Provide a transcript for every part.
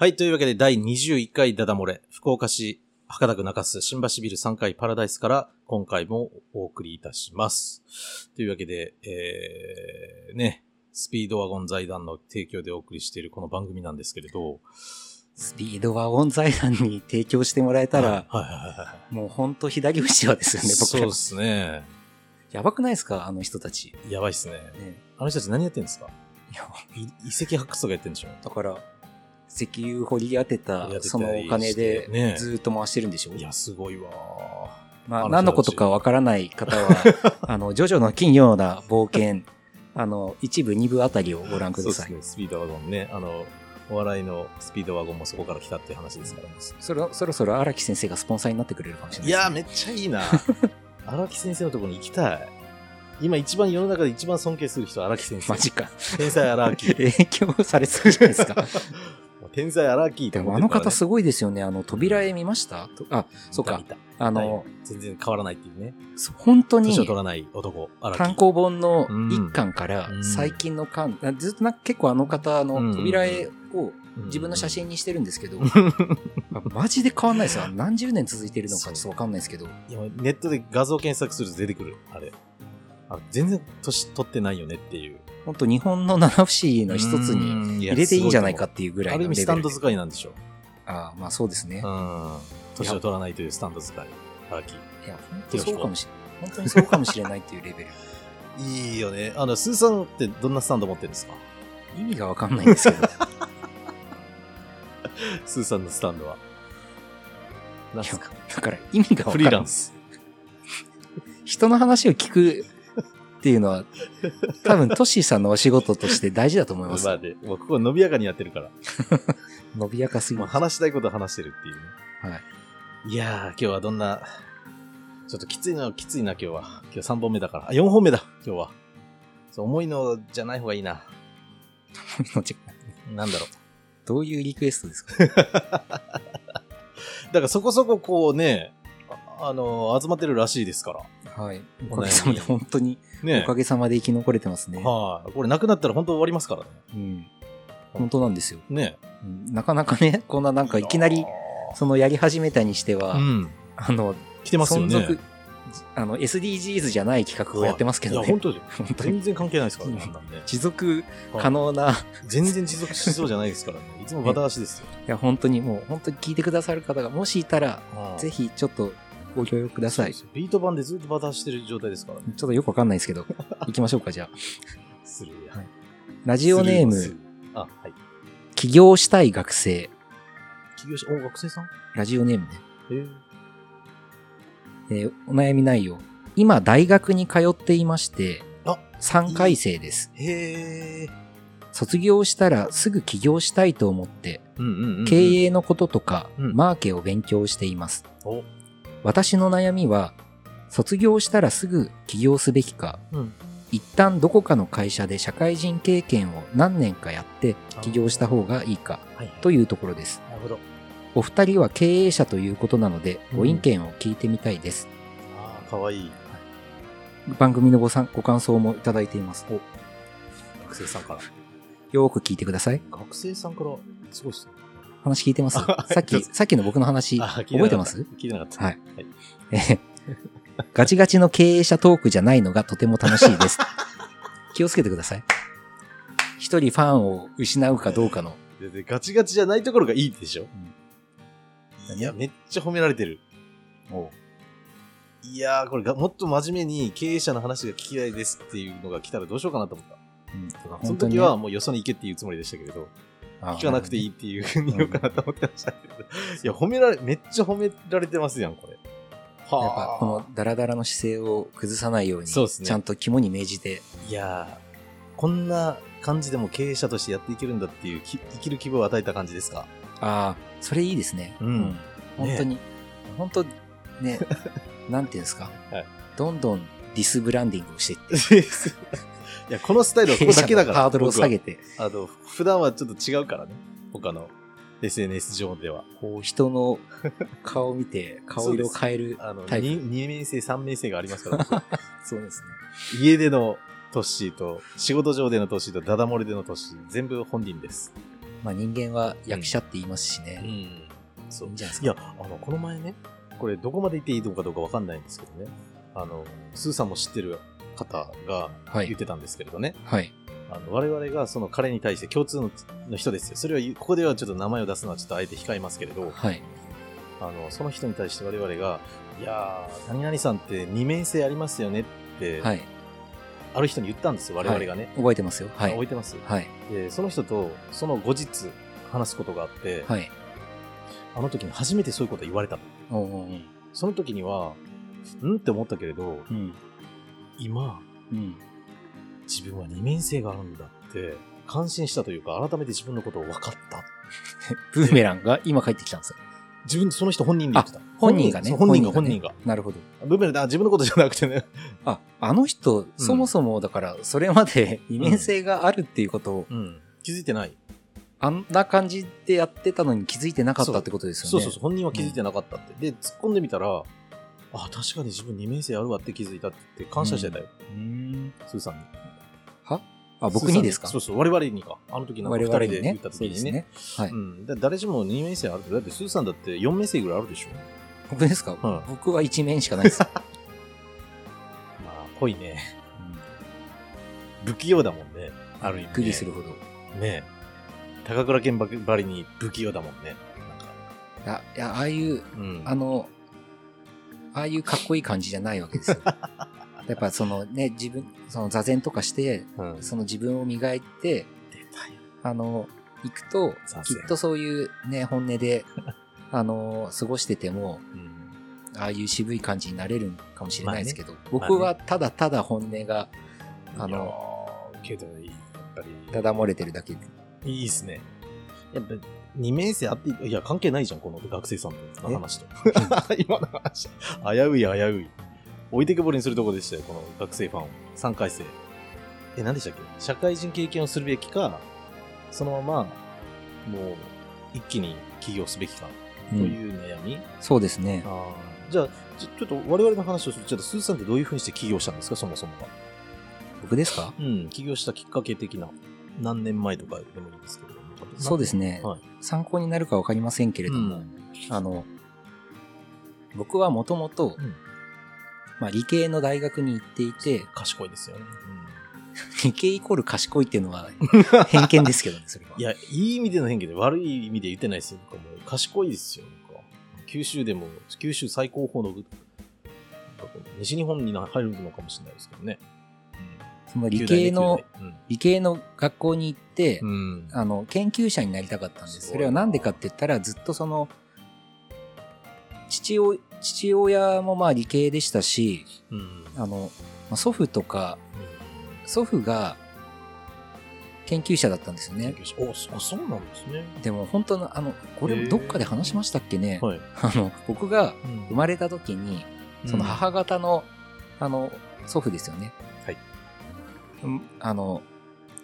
はい、というわけで第21回ダダ漏れ、福岡市博多区中洲新橋ビル3階パラダイスから今回もお送りいたします。というわけで、えー、ね、スピードワゴン財団の提供でお送りしているこの番組なんですけれど、スピードワゴン財団に提供してもらえたら。もうほんと左後ろですよね、僕らそうで。すね。やばくないですかあの人たち。やばいっすね。ね、あの人たち何やってんですか？いや、い遺跡発掘とかやってんでしょ？だから、石油掘り当てたそのお金でずーっと回してるんでしょ、いや、すごいわまあ、何のことかわからない方は、あの、ジョジョの奇妙な冒険、あの、一部、二部あたりをご覧ください。そうですね、スピードワゴンね。あの、お笑いのスピードワゴンもそこから来たっていう話ですからね。そろそろそろ荒木先生がスポンサーになってくれるかもしれないいです、やー、めっちゃいいな。荒木先生のところに行きたい。今一番世の中で一番尊敬する人は荒木先生。マジか。天才荒木。影響されすぎじゃないですか。天才荒木ってで思ってるからねもあの方すごいですよね。あの、扉絵見ました？とあ、そうか見。た見あの、たはい全然変わらないっていうね。そう本当に年を取らない男、荒木。単行本のうん一巻からうん最近の巻、あずっとなんか結構あの方のうん扉絵をうん自分の写真にしてるんですけど、あマジで変わんないですよ。何十年続いてるのかちょっとわかんないですけど。いやネットで画像検索すると出てくる、あれ。あ全然年取ってないよねっていう。本当日本の七不思議の一つにに入れていいんじゃないかっていうぐらいある意味のレベルで。スタンド使いなんでしょああ、まあそうですね。うん。年を取らないというスタンド使い。荒木。いや、本当そうかもしれない。本当にそうかもしれないっていうレベル。いいよね。あの、スーさんってどんなスタンド持ってるんですか？意味がわかんないんですけど。スーさんのスタンドは。なんすかだから意味がわかフ。リーランス。人の話を聞くっていうのは、多分トッシーさんのお仕事として大事だと思います。まあね、もうここ伸びやかにやってるから。伸びやかすぎまあ、る。話したいこと話してるっていうね。はい。いやー、今日はどんな、ちょっときついのはきついな、今日は。今日3本目だから。あ、4本目だ、今日は。そう重いのじゃない方がいいな。なんだろう。どういうリクエストですか？だからそこそここうね、ああの、集まってるらしいですから。はい。おかげさまで本当に、ねおかげさまで生き残れてますね。はい、これなくなったら本当終わりますからね。うん。本当なんですよ。ねうんなかなかね、こんななんかいきなり、そのやり始めたにしては、うん。あの、来てますよね。存続、あの、SDGs じゃない企画をやってますけどいや、ね。本当に。本当に全然関係ないですからね、持続可能な、い全然持続しそうじゃないですからね。いつもバタ足ですよ。や、本当にもう、本当に聞いてくださる方が、もしいたら、ぜひちょっとご協力ください。ビート版でずっとバタ足してる状態ですからね。ょっとよくわかんないですけど、行きましょうか、じゃあ。するや。はいラジオネーム、あ、はい。起業したい学生。起業し、お、学生さん？ラジオネームね。えーえーお悩み内容。今、大学に通っていまして、あ3回生です。卒業したらすぐ起業したいと思って。経営のこととか、うんマーケを勉強しています。お、私の悩みは、卒業したらすぐ起業すべきか、うん。一旦どこかの会社で社会人経験を何年かやって起業した方がいいかはい。というところです。なるほど。お二人は経営者ということなので、うんご意見を聞いてみたいです。ああ、かわいい。番組のごさんご感想もいただいています。学生さんから。よーく聞いてください。学生さんから、すごいっすね。話聞いてます？さっき、さっきの僕の話、あ覚えてます？聞いてなかった。はい。はい。えーガチガチの経営者トークじゃないのがとても楽しいです。気をつけてください。一人ファンを失うかどうかの。ガチガチじゃないところがいいでしょ、うんいや、めっちゃ褒められてる。いやー、これがもっと真面目に経営者の話が聞きたいですっていうのが来たらどうしようかなと思った。うん。その本当に時はもうよそに行けっていうつもりでしたけれど、あ聞かなくていいっていうふうに言おうかなと思ってましたけど。いや、褒められ、めっちゃ褒められてますやん、これ。はやっぱこのダラダラの姿勢を崩さないように、そうですね。ちゃんと肝に銘じて、いやー、こんな感じでも経営者としてやっていけるんだっていうき生きる希望を与えた感じですか？ああ、それいいですね。うん本当に、本当ね、なんていうんですか、はいどんどんディスブランディングをしていって、いや、このスタイルはここだけだから。ハードルを下げて。て、あの、普段はちょっと違うからね。他の SNS 上では。こう、人の顔を見て、顔色を変えるあの、タイプ。二二面性、三面性がありますから、そうですね。家でのトッシーと、仕事上でのトッシーと、ダダ漏れでのトッシー、全部本人です。まあ人間は役者って言いますしね。ん。そいいんじゃないですか。いや、あの、この前ね、これどこまで言っていいのかどうかわかんないんですけどね、あの、スーさんも知ってる方がはい言ってたんですけれどね、はい。あの我々がその彼に対して共通のの人ですよ。それはここではちょっと名前を出すのはちょっとあえて控えますけれど、はい。あの、その人に対して我々が、いやー、何々さんって二面性ありますよねって、はい。ある人に言ったんですよ、我々がね。はい覚えてますよ。はい。覚えてますはい。で、その人と、その後日、話すことがあって、はい。あの時に初めてそういうこと言われた。おうおうおうその時には、んって思ったけれど、うん。今、うん。自分は二面性があるんだって、感心したというか、改めて自分のことを分かった。ブーメランが今帰ってきたんですよ。自分、その人本人で言ってた。本人がね。本人が、本人が。なるほど。ブーメランだ、自分のことじゃなくてね。あ、あの人、そもそもだから、それまで二面性があるっていうことを、うん。気づいてない。あんな感じでやってたのに気づいてなかったってことですよね。そうそうそう、本人は気づいてなかったって。で、突っ込んでみたら、あ、確かに自分二面性あるわって気づいたって感謝してたよ。うーん。スーさんに。は？あ、僕にですか？そうそう、我々にか。あの時なんか我二人で言った。時にね。そうですね。はい。うん。だ誰しも二面性あるって。だってスーさんだって四面性ぐらいあるでしょ。僕ですか？はい僕は一面しかないです。まあ、ぽいね。不器用だもんね。ある意味、ね。びっくりするほど。いね高倉健ばりに不器用だもんね。なんか。や、いや、ああいう、うん。あの、ああいうかっこいい感じじゃないわけですよ。やっぱそのね、自分、その座禅とかして、うん、その自分を磨いて。あの、行くときっとそういうね、本音で、あの、過ごしてても、うん。ああいう渋い感じになれるかもしれないですけど、まあ僕はただただ本音が、あの、の、けど、やっぱり、ただ漏れてるだけで。いいっすね。やっぱ、二面性あって、いや、関係ないじゃん、この学生さんの話と。今の話。危うい、危うい。置いてけぼりにするとこでしたよ、この学生ファンを。3回生。え、何でしたっけ？社会人経験をするべきか、そのまま、もう、一気に起業すべきか、とうんいう悩み？そうですね。あーじゃあちょ、ちょっと我々の話をすると、ちょっとスーさんってどういうふうにして起業したんですか、そもそもが。僕ですか？うん、起業したきっかけ的な、何年前とかでもいいですけれども。そうですねはい。参考になるかわかりませんけれども、うんあの、僕はもともとうん、まあ理系の大学に行っていて、賢いですよね。理系イコール賢いっていうのは 偏見ですけどね、それは。いや、いい意味での変化で悪い意味で言ってないですよ。僕はもう賢いですよ。九州でも、九州最高峰の、西日本に入るのかもしれないですけどね。そのうん理系の、、九大ね理系の学校に行ってうん。あの、研究者になりたかったんです。それはなんでかって言ったら、ずっとその、父親、父親もまあ理系でしたし、うん。あの、まあ祖父とか、祖父が研究者だったんですよね。研究者お、そそうなんですね。でも本当の、あの、これどっかで話しましたっけね、はい。あの、僕が生生まれた時に、その母方の、あの、祖父ですよね。あの、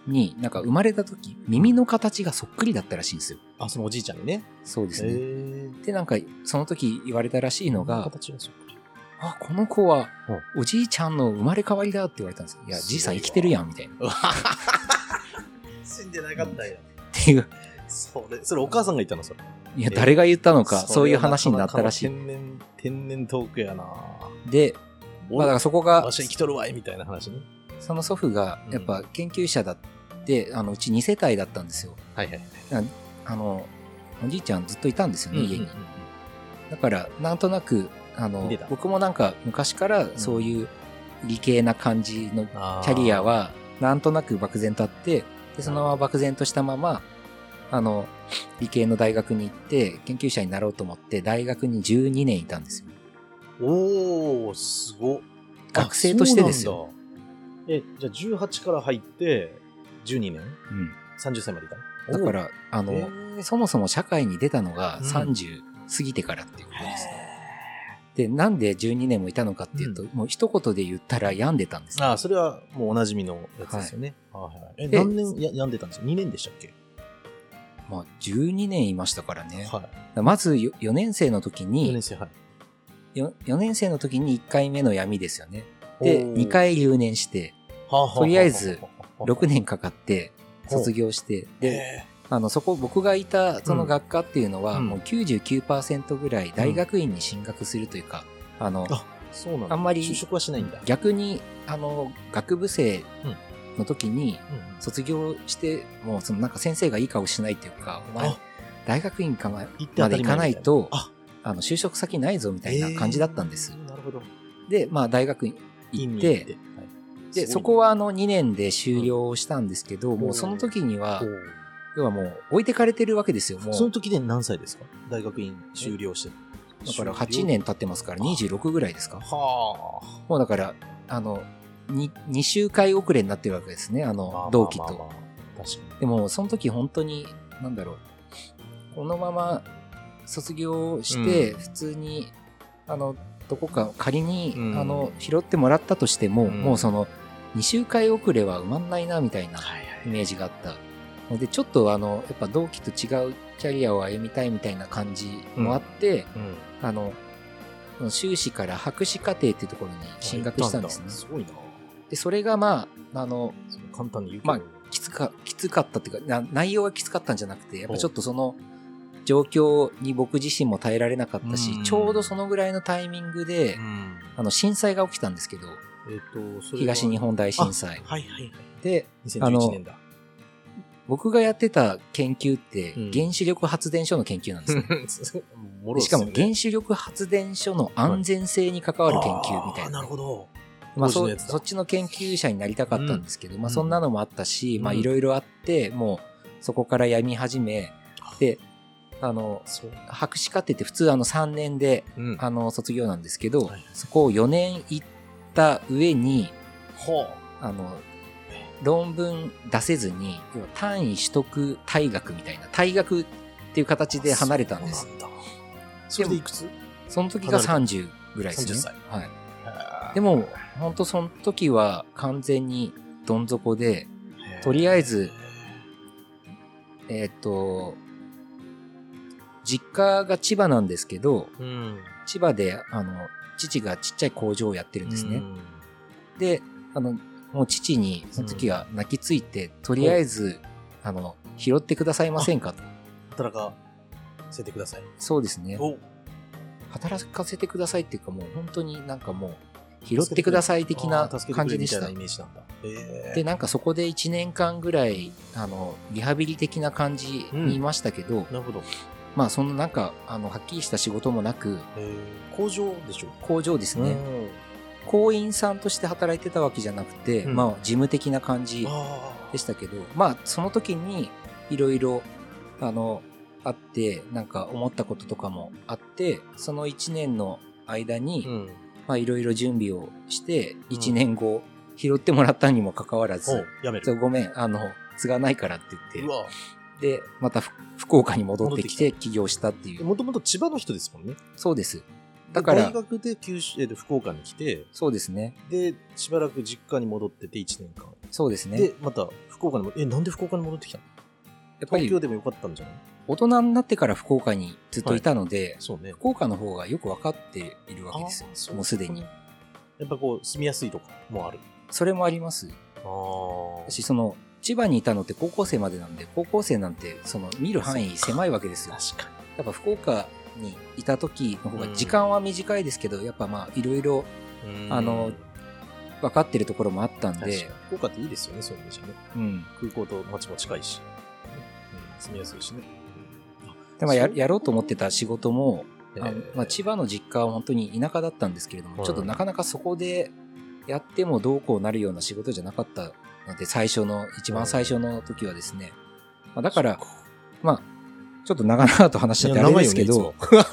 に、なんか生まれた時、耳の形がそっくりだったらしいんですよ。あ、そのおじいちゃんにね。そうですね。へで、なんか、その時言われたらしいのが、形がそっくり。あ、この子は、おじいちゃんの生まれ変わりだって言われたんですよ。いや、じいさん生きてるやん、みたいな。っ 死んでなかったよ。ていう、それ、それお母さんが言ったの、それ。いや、誰が言ったのか、そういう話になったらしい。天然、天然トークやなで、まあ、だからそこがわ、しは生きとるわいみたいな話ね。その祖父が、やっぱ研究者だって、あの、うち2世帯だったんですよ。はいはい。あの、おじいちゃんずっといたんですよね、家に。うんだから、なんとなく、あの僕もなんか昔からそういう理系な感じのキャリアは、なんとなく漠然とあって、で、そのまま漠然としたまま、あの、理系の大学に行って、研究者になろうと思って、大学に12年いたんですよ。おー、すごっ。学生としてですよ。よ。え、じゃあ18から入って、12年？うん。?30 歳までいたの？だか、ら、あの、おーそもそも社会に出たのがうん30過ぎてからっていうことです。で、なんで12年もいたのかっていうと、もう一言で言ったら病んでたんですよ。ああ、それはもうおなじみのやつですよね。はいはい、え、で何年や病んでたんですか ?2 年でしたっけ？まあ、12年いましたからね。はい。まずよ4年生の時4に年、生、はい。4, 4年生の時に1回目の闇ですよね。で、おー。2、回留年して、とりあえずはあはあ。6年かかって卒業して、で、へあの、そこ、僕がいたその学科っていうのは、うん。もう99%ぐらい大学院に進学するというか、あの、そうなんだ。あんまり就職はしないんだ。逆に、あの、学部生の時にうん卒業して、もうそのなんか先生がいい顔しないっていうか、お前あ、大学院かまで行かないと、あ。あの、就職先ないぞみたいな感じだったんです。え。ーなるほど。で、まあ大学院行って、はい。で、そこはあの2年で終了したんですけど、もうその時には要はもう置いてかれてるわけですよ、もう。その時で何歳ですか？大学院修了して。だから8年経ってますから26ぐらいですか？はあ。もうだから、あの、2, 2周回遅れになってるわけですね、あまあの、同期と。でも、その時本当に、なんだろう、このまま卒業して、うん。普通に、あの、どこか仮に、うんあの、拾ってもらったとしても、うんもうその、2周回遅れは埋まんないな、みたいなイメージがあった。ので、ちょっとあの、やっぱ同期と違うキャリアを歩みたいみたいな感じもあって、うん。あの、修士から博士課程っていうところに進学したんですね。すごいな。で、それがまあ、あの、簡単に言う。まあきつか、きつかったっていうか、な内容がきつかったんじゃなくて、やっぱちょっとその状況に僕自身も耐えられなかったし、うんちょうどそのぐらいのタイミングでう、ん。あの、震災が起きたんですけど、えっと、東日本大震災。はいはいはい。で、あ2011の。僕がやってた研究ってうん、原子力発電所の研究なんですね。もでしかも原子力発電所の安全性に関わる研究みたいなあーなる。ほど。まあそそっちの研究者になりたかったんですけど、まあうんそんなのもあったし、まあうんいろいろあって、もうそこからやみ始め、で、あの。博士課程って普通あの3年で、うん。あの、卒業なんですけど、はいそこを4年行った上に、ほあの、論文出せずに、要は単位取得退学みたいな、退学っていう形で離れたんです。それでいくつ？その時が30ぐらいですね。30歳。はい。ででも、本当その時は完全にどん底で、とりあえず、えっ、と、実家が千葉なんですけど、うん。千葉で、あの、父がちっちゃい工場をやってるんですね。うん。で、あの、もう父にその時は泣きついて、とりあえず、あの、拾ってくださいませんかと。働かせてください。そうですね。お働かせてくださいっていうかもう本当になんかもう、拾ってください的な感じでしたくれみたいなイ。メージなんだ。へーで、なんかそこで1年間ぐらい、あの、リハビリ的な感じにいましたけど、なるほど。まあそのなんか、あの、はっきりした仕事もなく、工場でしょ？工場ですね、うん。工員さんとして働いてたわけじゃなくて、うん。まあ事務的な感じあでしたけど、まあその時にいろいろ、あの、あって、なんか思ったこととかもあって、その1年の間に、ーうん。まあいろいろ準備をして、1年後、拾ってもらったにもかかわらず、おやめる。そうごめん、あの、継がないからって言って、うわで、またふ福岡に戻ってきて起業したっていう。もともと千葉の人ですもんね。そうです。だから大、学で九州、えーと福岡に来て、そうですね。で、しばらく実家に戻ってて1年間。そうですね。で、また福岡にも、え、なんで福岡に戻ってきたの？やっぱり東京でもよかったんじゃない？大人になってから福岡にずっといたので、そうね。福岡の方がよく分かっているわけですよもうすでに。やっぱこう、住みやすいとかもある。それもあります。ああ。し、その、千葉にいたのって高校生までなんで、高校生なんて、その、見る範囲狭いわけですよ。確かやっぱ福岡にいた時の方が、うん時間は短いですけど、やっぱまあ、いろいろに。あの分かってるところもあったん確かにで、福岡っていいですよね、そういう意味じゃね。うん。空港と街も近いし。うん、住みやすいしね。でもややろうと思ってた仕事も、えーまあ、千葉の実家は本当に田舎だったんですけれども、はいちょっとなかなかそこでやってもどうこうなるような仕事じゃなかったので、最初の、一番最初の時はですね。まあ、だから、まあ、ちょっと長々と話しちゃってあれですけど、ね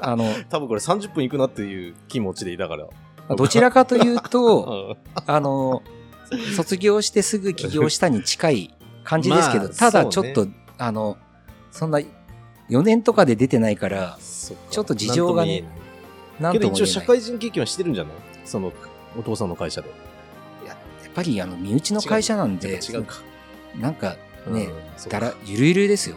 あの、多分これ30分いくなっていう気持ちでいたから。まあどちらかというと、うんあの、卒業してすぐ起業したに近い感じですけど、まあただちょっと、あの、そんな4年とかで出てないから、ちょっと事情がねなんとも言えないけど。一応社会人経験はしてるんじゃない？そのお父さんの会社で。っぱりあの身内の会社なんで違うか。なんかねうんだら、ゆるゆるですよ。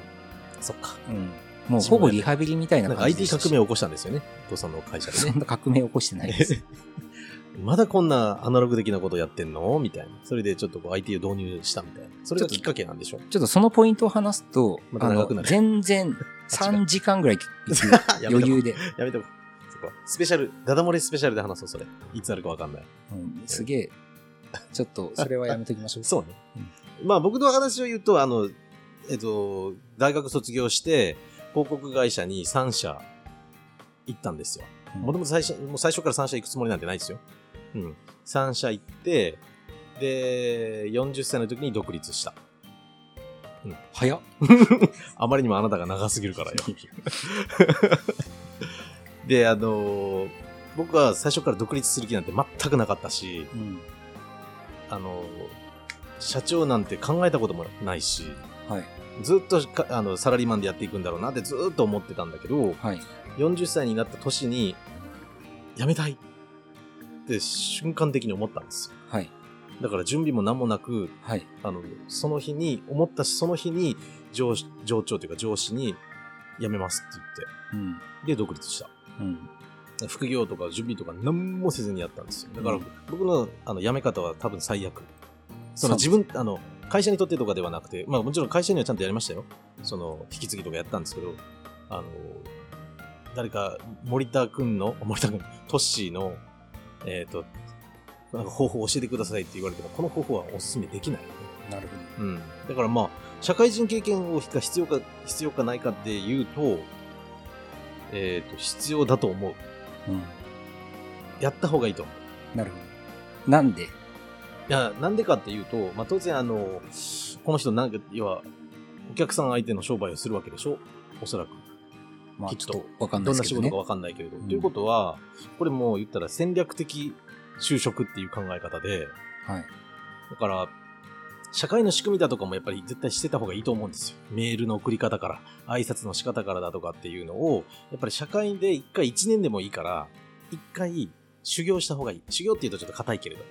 そっか。うん。もうほぼリハビリみたいな感じ IT でしたし革命を起こしたんですよね。お父さんの会社でね。そんな革命起こしてないです。まだこんなアナログ的なことやってんの？みたいな。それでちょっとこう IT を導入したみたいな。それがきっかけなんでしょちょっとそのポイントを話すと、また長くなる全然 3時間ぐらい 余裕で。やめとこう。そこはスペシャル、ダダ漏れスペシャルで話そう、それ。いつあるかわかんない。うんすげえ、ちょっとそれはやめときましょう。そうね。まあ僕の話を言うと、あの、えっと、大学卒業して、広告会社に3社行ったんですよ。うんもともと最初、もう最初から3社行くつもりなんてないですよ。うん。3社行って、で、40歳の時に独立した。早っ。あまりにもあなたが長すぎるからよ。で、あのー僕は最初から独立する気なんて全くなかったし、うん。あのー社長なんて考えたこともないし、はい。ずっとかあのサラリーマンでやっていくんだろうなってずっと思ってたんだけど、はい。40歳になった年に、辞めたいって瞬間的に思ったんですよ。はい。だから準備も何もなく、はい。あの、その日に、思ったし、その日に上司、上長というか上司に辞めますって言って、うん。で、独立した。うん。副業とか準備とか何もせずにやったんですよ。だからうん僕のあの辞め方は多分最悪。その自分、あの、会社にとってとかではなくて、まあもちろん会社にはちゃんとやりましたよ。その、引き継ぎとかやったんですけど、あの、誰か、森田くんの、森田くん、トッシーの、えっ、と、なんか方法を教えてくださいって言われても、この方法はお勧めできないよね。なるほうん。だからまあ、社会人経験をが必要か、必要かないかっていうと、えっ、と、必要だと思う。ど。うん。やった方がいいと思う。なるほど。なんで？いや、なんでかっていうと、まあ、当然あの、この人なんか、要は、お客さん相手の商売をするわけでしょ？おそらく。まあ、きっとわかんないですけどねどんな仕事か。わかんないけれど。うんということは、これもう言ったら戦略的就職っていう考え方で、はい。だから、社会の仕組みだとかもやっぱり絶対してた方がいいと思うんですよ。メールの送り方から、挨拶の仕方からだとかっていうのを、やっぱり社会で一回一年でもいいから、一回修行した方がいい。修行って言うとちょっと硬いけれど。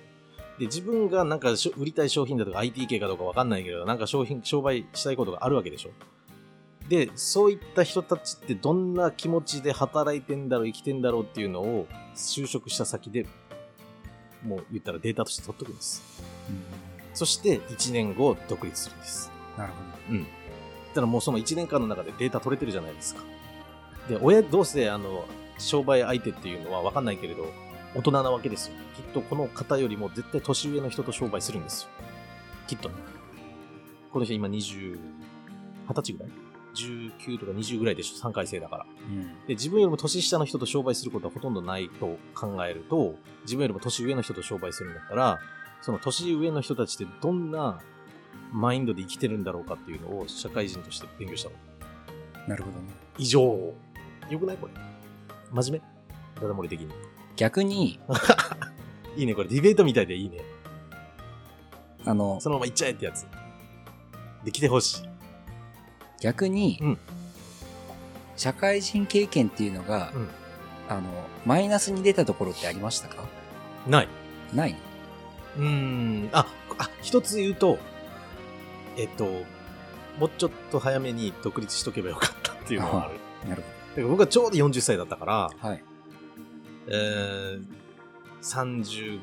で、自分がなんか売りたい商品だとか IT 系かどうかわかんないけど、なんか商品、商売したいことがあるわけでしょ。で、そういった人たちってどんな気持ちで働いてんだろう、生きてんだろうっていうのを就職した先でもう言ったらデータとして取っとくんです。うんそして1年後独立するんです。なるほうん。だからもうその1年間の中でデータ取れてるじゃないですか。で、親、どうせあの、商売相手っていうのは分かんないけれど、大人なわけですよ。きっとこの方よりも絶対年上の人と商売するんですよ。きっとね。この人今20、20歳ぐらい ?19 とか20ぐらいでしょ ?3 回生だから。ど。うん。で、自分よりも年下の人と商売することはほとんどないと考えると、自分よりも年上の人と商売するんだったら、その年上の人たちってどんなマインドで生きてるんだろうかっていうのを社会人として勉強したの。なるほどね。以上。よくない？これ。真面目？ダダ漏れ的に。逆に、いいね、これディベートみたいでいいね。あの、そのまま行っちゃえってやつ。できてほしい。逆に、うん社会人経験っていうのが、うんあの、マイナスに出たところってありましたか？ない。ないのうーん。あ、あ、一つ言うと、えっと、もうちょっと早めに独立しとけばよかったっていうのはある。なるだから僕はちょうど40歳だったから、ほど。はい。えー、30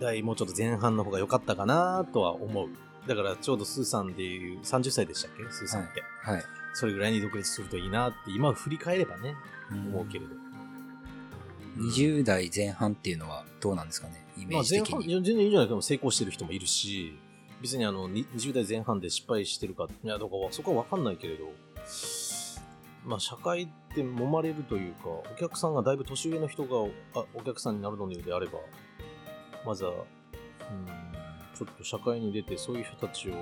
代もうちょっと前半の方が良かったかなとは思う。だからちょうどスーさんでいう30歳でしたっけ？スーさんって、はい。それぐらいに独立するといいなって今振り返ればね、思うけれど。20代前半っていうのはどうなんですかね？イメまあ前半、ージ的に。いや全然いいんじゃないかも成功してる人もいるし、別にあの、に20代前半で失敗してるか、いや、どうかは、そこはわかんないけれど、まあ社会って揉まれるというか、お客さんがだいぶ年上の人があお客さんになるのであれば、まずは、うん、ちょっと社会に出てそういう人たちを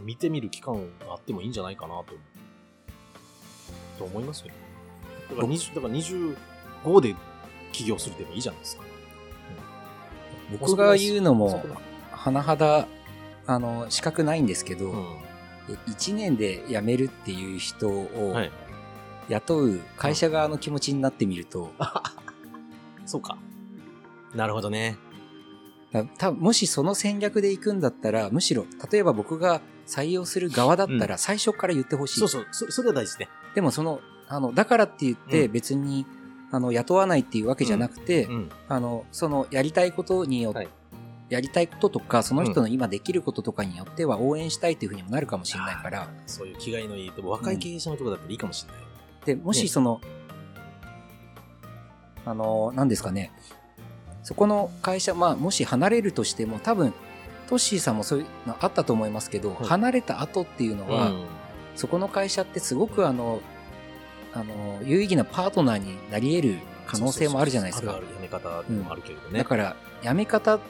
見てみる期間があってもいいんじゃないかなと、と思います。だから20、だから25で起業するでもいいじゃないですか。僕が言うのも甚だ、あの、資格ないんですけど、うん1年で辞めるっていう人をはい。雇う会社側の気持ちになってみると、そうか。なるほどね。だ多分もしその戦略で行くんだったら、むしろ、例えば僕が採用する側だったら最初から言ってほしい。そうそう、そそれは大事ね。でもその、あの、だからって言ってうん別に、あの、雇わないっていうわけじゃなくて、うん。あの、その、やりたいことによって、はい。やりたいこととか、その人の今できることとかによっては応援したいっていうふうにもなるかもしれないから、そういう気概のいい、でも若い経営者のとこだったらいいかもしれない。で、もしね。その、あの、何ですかね、そこの会社、まあ、もし離れるとしても、多分、トッシーさんもそういうのあったと思いますけど、はい。離れた後っていうのは、うん。そこの会社ってすごくあの、あの、有意義なパートナーになり得る可能性もあるじゃないですか。あるある、やめ方もあるけれどね。だから、辞め方、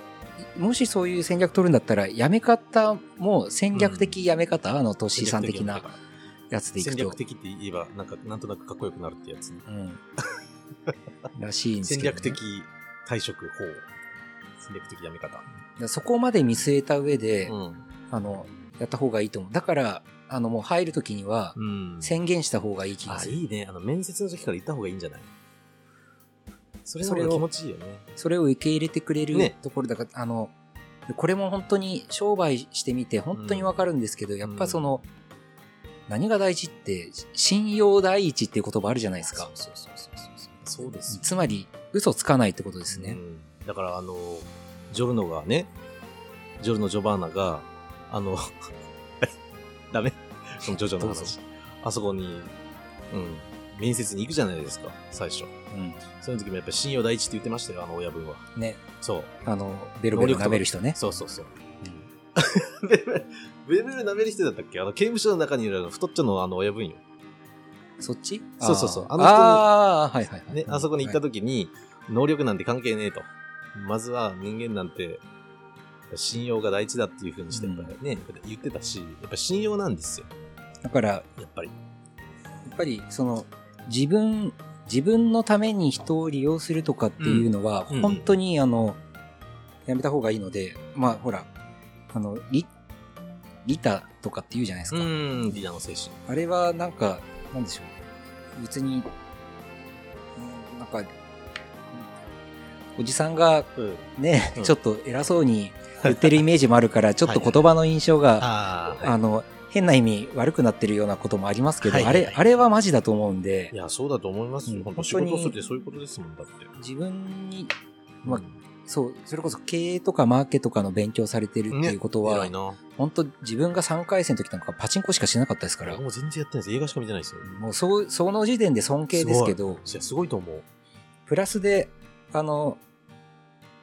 もしそういう戦略取るんだったら、辞め方も戦略的辞め方、あの、トッシーさん的なやつでいくと戦略。的って言えば、なんか、なんとなくかっこよくなるってやつね。うん。らしいんです戦けど、ね。略的退職法。戦略的やめ方。そこまで見据えた上で、うん。あの、やった方がいいと思う。だから、あの、もう入るときには、うん。宣言した方がいい気があ、する。いいね。あの、面接の時から言った方がいいんじゃない？それのそれ気持ちいいよね。それを受け入れてくれるねところだから、あの、これも本当に商売してみて本当にわかるんですけど、やっぱその、何が大事って、信用第一っていう言葉あるじゃないですか。そうそうそうそうそう。そうですよ。つまり、嘘つかないってことですね。うんだから、あの、ジョルノがね、ジョルノ・ジョバーナが、あの、ダメ そのジョジョの話。あそこに、うん、面接に行くじゃないですか、最初。うその時もやっぱり信用第一って言ってましたよ、あの親分は。ん。ね。そう。あの、ベロベロ舐める人ね。そうそうそう。ベル ベル、ベル舐める人だったっけ？あの、刑務所の中にいるあの太っちょのあの親分よ。そっち？そうそうそうあの人にあーはいはいはい。ね、あそこに行った時時に、能力なんて関係ねえと。まずは人間なんて、信用が大事だっていう風にして、やっぱりね、言ってたし、やっぱ信用なんですよ。だから、やっぱり。やっぱり、その、自分、自分のために人を利用するとかっていうのは、うん本当に、あの、やめた方がいいので、まあ、ほら、あの、リ、リタとかって言うじゃないですか。ん、リーダーの精神。あれは、なんか、なんでしょう。別に、うんなんか、おじさんがうん。ね、うんちょっと偉そうに言ってるイメージもあるから、ちょっと言葉の印象が、あの、変な意味悪くなってるようなこともありますけど、はいはいはいあれ、あれはマジだと思うんでい、や、そうだと思いますよ。うん本当仕事するってそういうことですもんだって。自分に、まあうんそう、それこそ経営とかマーケとかの勉強されてるっていうことは、偉いな。本当自分が3回戦の時なんかパチンコしかしなかったですから僕、も全然やってないです。映画しか見てないですよ。もうそう、その時点で尊敬ですけど、いや、すごいと思う。プラスで、あの、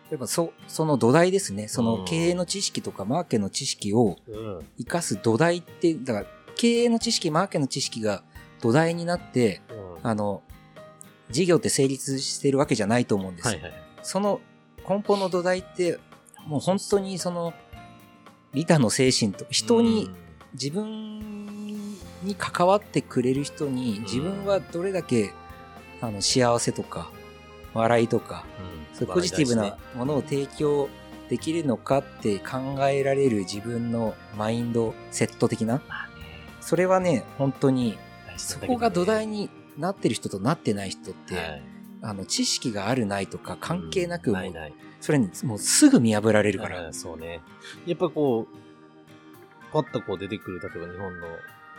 やっぱそ、その土台ですね。そうんの経営の知識とかマーケの知識をうん。活かす土台って、だから経営の知識、マーケの知識が土台になって、あの、事業って成立してるわけじゃないと思うんです。はいはい。その根本の土台って、もう本当にその、利他の精神と、人に、自分に関わってくれる人に、ん自分はどれだけ、あの、幸せとか、笑いとか、うん、ポジティブなものを提供できるのかって考えられる自分のマインドセット的な、それはね、本当に、そこが土台になってる人となってない人って、はいあの、知識があるないとか関係なく、もううんないない。それにもうすぐ見破られるから。うんそうね。やっぱこう、パッとこう出てくる、例えば日本の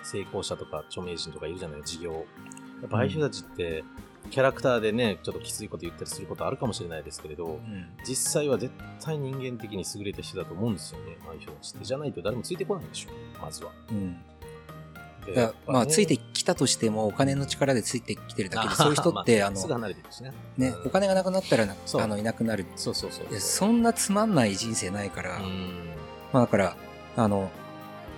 成功者とか著名人とかいるじゃない、事業。やっぱああいう人たちって、キャラクターでね、ちょっときついこと言ったりすることあるかもしれないですけれど、うん実際は絶対人間的に優れた人だと思うんですよね、ああいう人たちって。じゃないと誰もついてこないでしょ、まずは。うんねまあ、ついてきたとしても、お金の力でついてきてるだけで、あそういう人って、あのね。ね、うんお金がなくなったらあのいなくなる。そうそうそうそんなつまんない人生ないから、うん。まあだから、あの、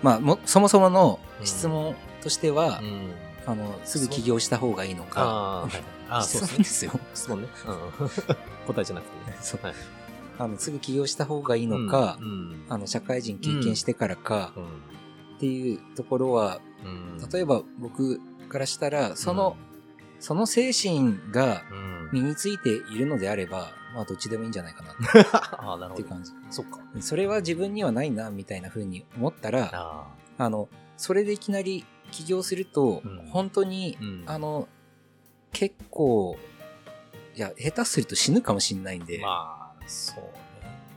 まあも、そもそもの質問としては、うん。あの、すぐ起業した方がいいのか、ああ、はい。ああ、そう質ですね。問ですよ。質問ね。うん。答えじゃなくてね。そうはい。あの、すぐ起業した方がいいのか、うん。あの、社会人経験してからかうん。っていうところは、うん。例えば僕からしたら、その、その精神がうん。身についているのであれば、まあどっちでもいいんじゃないかなっああ、なるほど。ていう感じ。そっか。それは自分にはないな、みたいな風に思ったら、ああの、それでいきなり起業するとうん、本当にあ。う、ん。あの、結構、いや、下手すると死ぬかもしんないんで、まあ、そうね。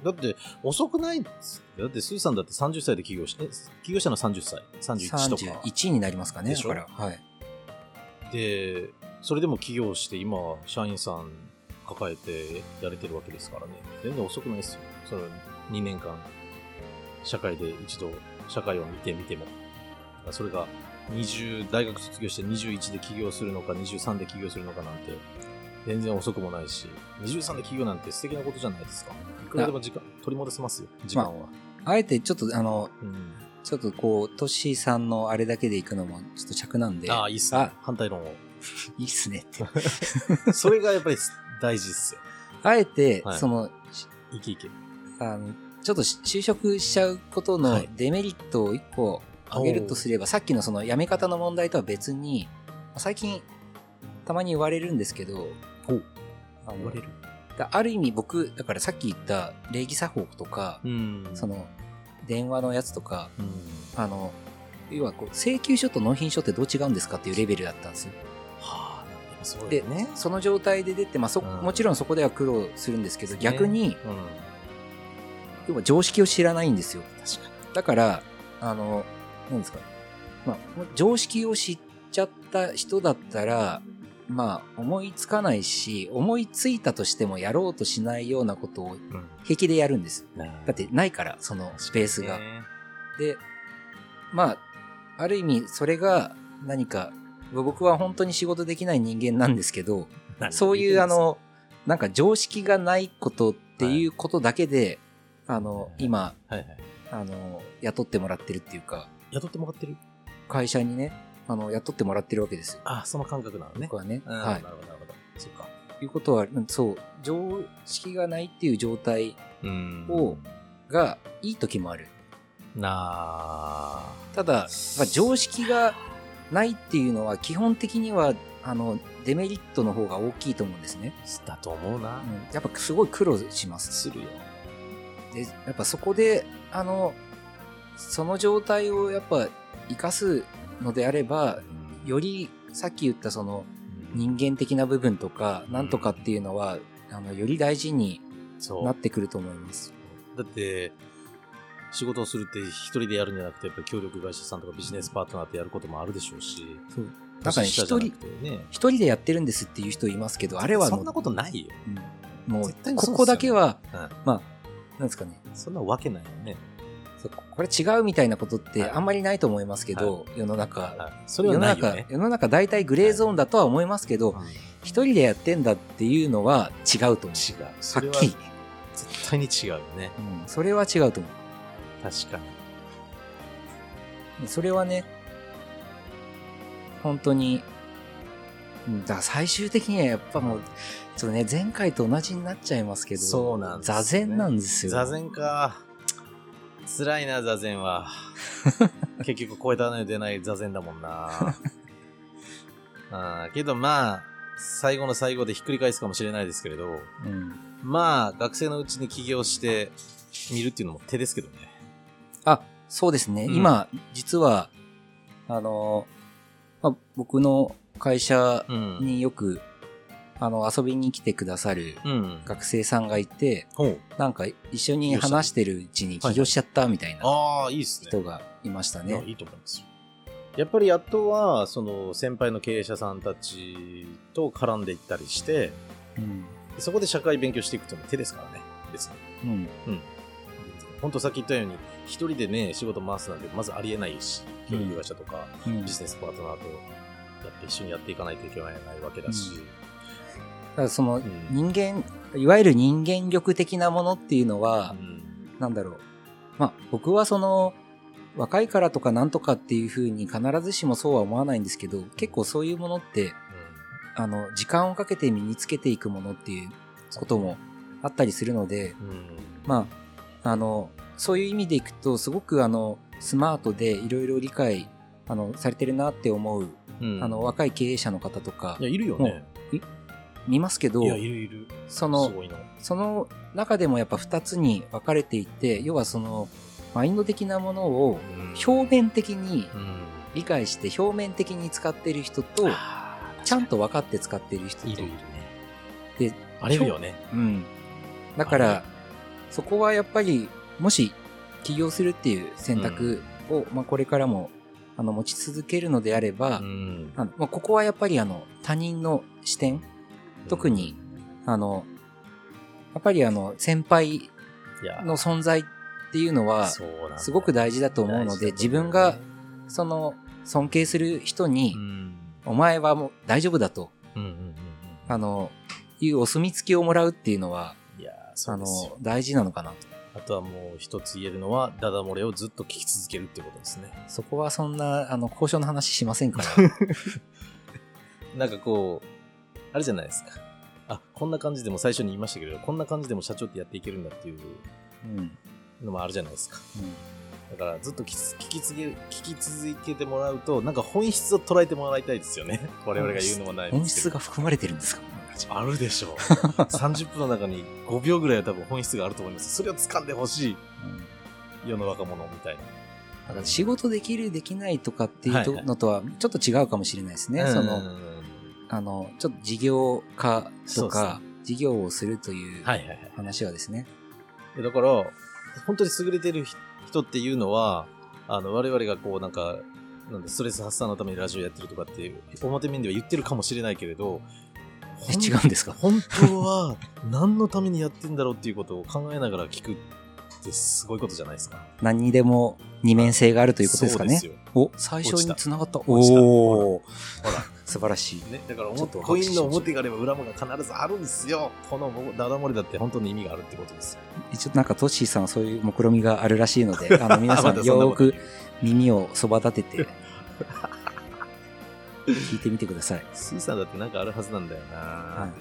だって、遅くないんですだって、スーさんだって30歳で起業し、え、起業したの30歳 ?31 とか。31になりますかね。でしょ？だから、はい。で、それでも起業して、今、社員さん抱えてやれてるわけですからね。全然遅くないですよ。その2年間、社会で一度、社会を見てみても。それが、20、大学卒業して21で起業するのか、23で起業するのかなんて、全然遅くもないし、23で起業なんて素敵なことじゃないですか。いくらでも時間、取り戻せますよ、時間は。あえてちょっと、あの、うん。ちょっとこう、トッシーさんのあれだけで行くのもちょっと尺なんで。ああ、いいっすねあ。反対論を。いいっすねって。それがやっぱり大事っすよ。あえて、はいその、いけいけ。あの、ちょっとし就職しちゃうことのはいデメリットを一個挙げるとすれば、さっきのその辞め方の問題とは別に、最近たまに言われるんですけど、あの言われる。だある意味僕、だからさっき言った礼儀作法とか、うんそ、の電話のやつとか、うん。あの、要はこう請求書と納品書ってどう違うんですかっていうレベルだったんですよ。でよね。その状態で出て、まあそ、うんもちろんそこでは苦労するんですけど、ね逆に、うん。要は常識を知らないんですよ。だから、あの、なんですか。まあ、常識を知っちゃった人だったら、まあ、思いつかないし、思いついたとしてもやろうとしないようなことをうん。平気でやるんです。だだってないから、そのスペースが。ねで、まあ、ある意味、それが何か、僕は本当に仕事できない人間なんですけど、そういうあ、の、なんか常識がないことっていうことだけで、あの、今、はいはい。あの、雇ってもらってるっていうか、雇ってもらってる？会社にね、あの、雇ってもらってるわけですよ。あ、その感覚なのね。僕はね。うんはなるほど、なるほど。そっか。い。いうことは、うんそう、常識がないっていう状態うんを、がいい時もある。なあ。ただ、まあ、常識がないっていうのは基本的には、あの、デメリットの方が大きいと思うんですね。だと思うな。うん、やっぱすごい苦労します。するよ。で、やっぱそこで、あの、その状態をやっぱ活かすのであれば、よりさっき言ったその人間的な部分とか、なんとかっていうのは、あの、より大事に。なってくると思います。だって、仕事をするって一人でやるんじゃなくて、やっぱり協力会社さんとかビジネスパートナーとやることもあるでしょうし。そう。なんかね、一人。一人でやってるんですっていう人いますけど、あれはそんなことないよ。うんもうここだけは、うん。まあ、なんですかね、そんなわけないよね。これ違うみたいなことってはいあんまりないと思いますけど、世の中。はいそれは世の中。世の中大体グレーゾーンだとは思いますけど、一人でやってんだっていうのは違うと思う。違う。ははっきり。絶対に違うよね。うん、それは違うと思確かに。う。それはね、本当に、うんだ最終的にはやっぱもう、ちょっとね、前回と同じになっちゃいますけど、そうなんですよね座禅なんですよ。座禅か。辛いな、座禅は。結局、超えたの出ない座禅だもんな。あーけどまあ、最後の最後でひっくり返すかもしれないですけれど、うん。まあ、学生のうちに起業してみるっていうのも手ですけどね。あ、そうですね。うん今、実は、あの、まあ、僕の会社うん。によく、あの、遊びに来てくださるうん。学生さんがいて、ほう。なんか一緒に話してるうちに起業しちゃったみたいなああ、いいっすね。人がいましたね。いいと思いますよ。やっぱりあとは、その先輩の経営者さんたちと絡んでいったりして、うん。そこで社会勉強していくっていうのも手ですからね、別に。うん。うん。本当さっき言ったように、一人でね、仕事回すなんてまずありえないし、協力会社とか、うん。ビジネスパートナーとやって一緒にやっていかないといけないわけだし、だからそのん。人間、いわゆる人間力的なものっていうのはう、ん。なんだろう。まあ僕はその、若いからとかなんとかっていうふうに必ずしもそうは思わないんですけど、結構そういうものって、あの、時間をかけて身につけていくものっていうこともあったりするので、うん。まあ、あの、そういう意味でいくと、すごくあの、スマートでいろいろ理解、あの、されてるなって思う、うん。あの、若い経営者の方とか。いや、いるよね。見ますけどい、や、いるいる。そのすごいの。その中でもやっぱ二つに分かれていて、要はその、マインド的なものを表面的にうん理解して表面的に使っている人と、ちゃんと分かって使っている人と。いるいるね。で、あれるよね。うん。だから、そこはやっぱり、もし起業するっていう選択を、まあこれからも、あの、持ち続けるのであれば、うん。まあ、ここはやっぱりあの、他人の視点、特に、あの、やっぱりあの、先輩の存在っていうのは、すごく大事だと思うので、自分が、その、尊敬する人にう、ん。お前はもう大丈夫だと。あの、いうお墨付きをもらうっていうのは、あの、大事なのかなと。あとはもう一つ言えるのは、ダダ漏れをずっと聞き続けるってことですね。そこはそんな、あの、交渉の話しませんから。なんかこう、あれじゃないですか。あ、こんな感じでも最初に言いましたけど、こんな感じでも社長ってやっていけるんだっていううん。のもあるじゃないですか。うんだからずっと聞き続け聞き続けてもらうと、なんか本質を捉えてもらいたいですよね。我々が言うのもないん本。質が含まれてるんですか？あるでしょう。30分の中に5秒ぐらいは多分本質があると思います。それを掴んでほしいうん世の若者みたいな。だから仕事できる、できないとかっていうのとはちょっと違うかもしれないですね。その、うんあの、ちょっと事業化とか、事業をするというはいはいはい。話はですね。でだから、本当に優れてる人っていうのは、あの、我々がこうなんか、なんだストレス発散のためにラジオやってるとかっていう、表面では言ってるかもしれないけれど、え違うんですか？本当は何のためにやってんだろうっていうことを考えながら聞くってすごいことじゃないですか。何にでも二面性があるということですかねそう。よ。お、最初に繋がった。おーほら。素晴らしい。ね、だからコインの表があれば裏もが必ずあるんですよ。このダダ漏れだって本当に意味があるってことですよ。一応なんかトッシーさんはそういう目論みがあるらしいので、あの皆さんよーく耳をそば立てて、聞いてみてください。スーさんだってなんかあるはずなんだよな、はい。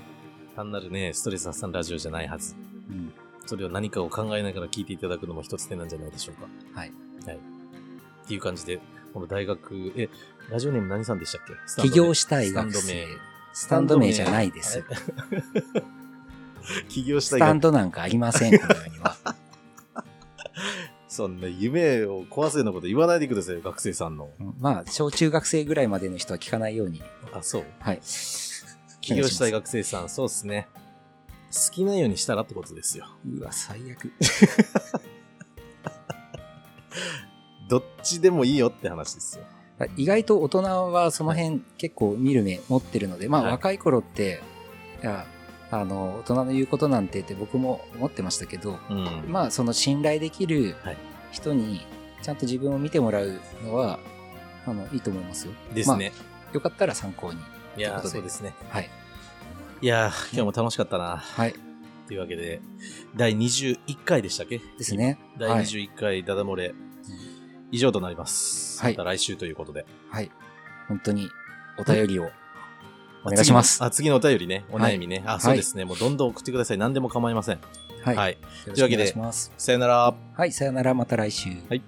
単なるね、ストレス発散ラジオじゃないはず。うん。それを何かを考えながら聞いていただくのも一つ手なんじゃないでしょうか。はい。はい。っていう感じで、この大学、え、ラジオネーム何さんでしたっけ？起業したい学生スタンド名。。スタンド名じゃないです。起業したスタンドなんかありません、この世には。そんな夢を壊すようなこと言わないでくださいよ、学生さんの。うんまあ、小中学生ぐらいまでの人は聞かないように。あ、そう。はい。起業したい学生さん、そうですね。好きなようにしたらってことですよ。うわ、最悪。どっちでもいいよって話ですよ。意外と大人はその辺結構見る目持ってるので、まあはい若い頃って、いや、あの、大人の言うことなんてって僕も思ってましたけど、うん。まあその信頼できるはい人にちゃんと自分を見てもらうのは、あの、いいと思いますよ。ですね。よかったら参考に。いやそうですね。はい。いやー今日も楽しかったな。はい。というわけで、第21回でしたっけ？ですね。第はい。21回ダダ漏れ、以上となります。はいまた来週ということで。はい。本当にお便りをお願いします。あ、次のお便りね。お悩みね。あ、はいそうですね。もうどんどん送ってください。何でも構いません。はい。はい。よろしくお願いします。さよなら。はい。さよなら。また来週。はい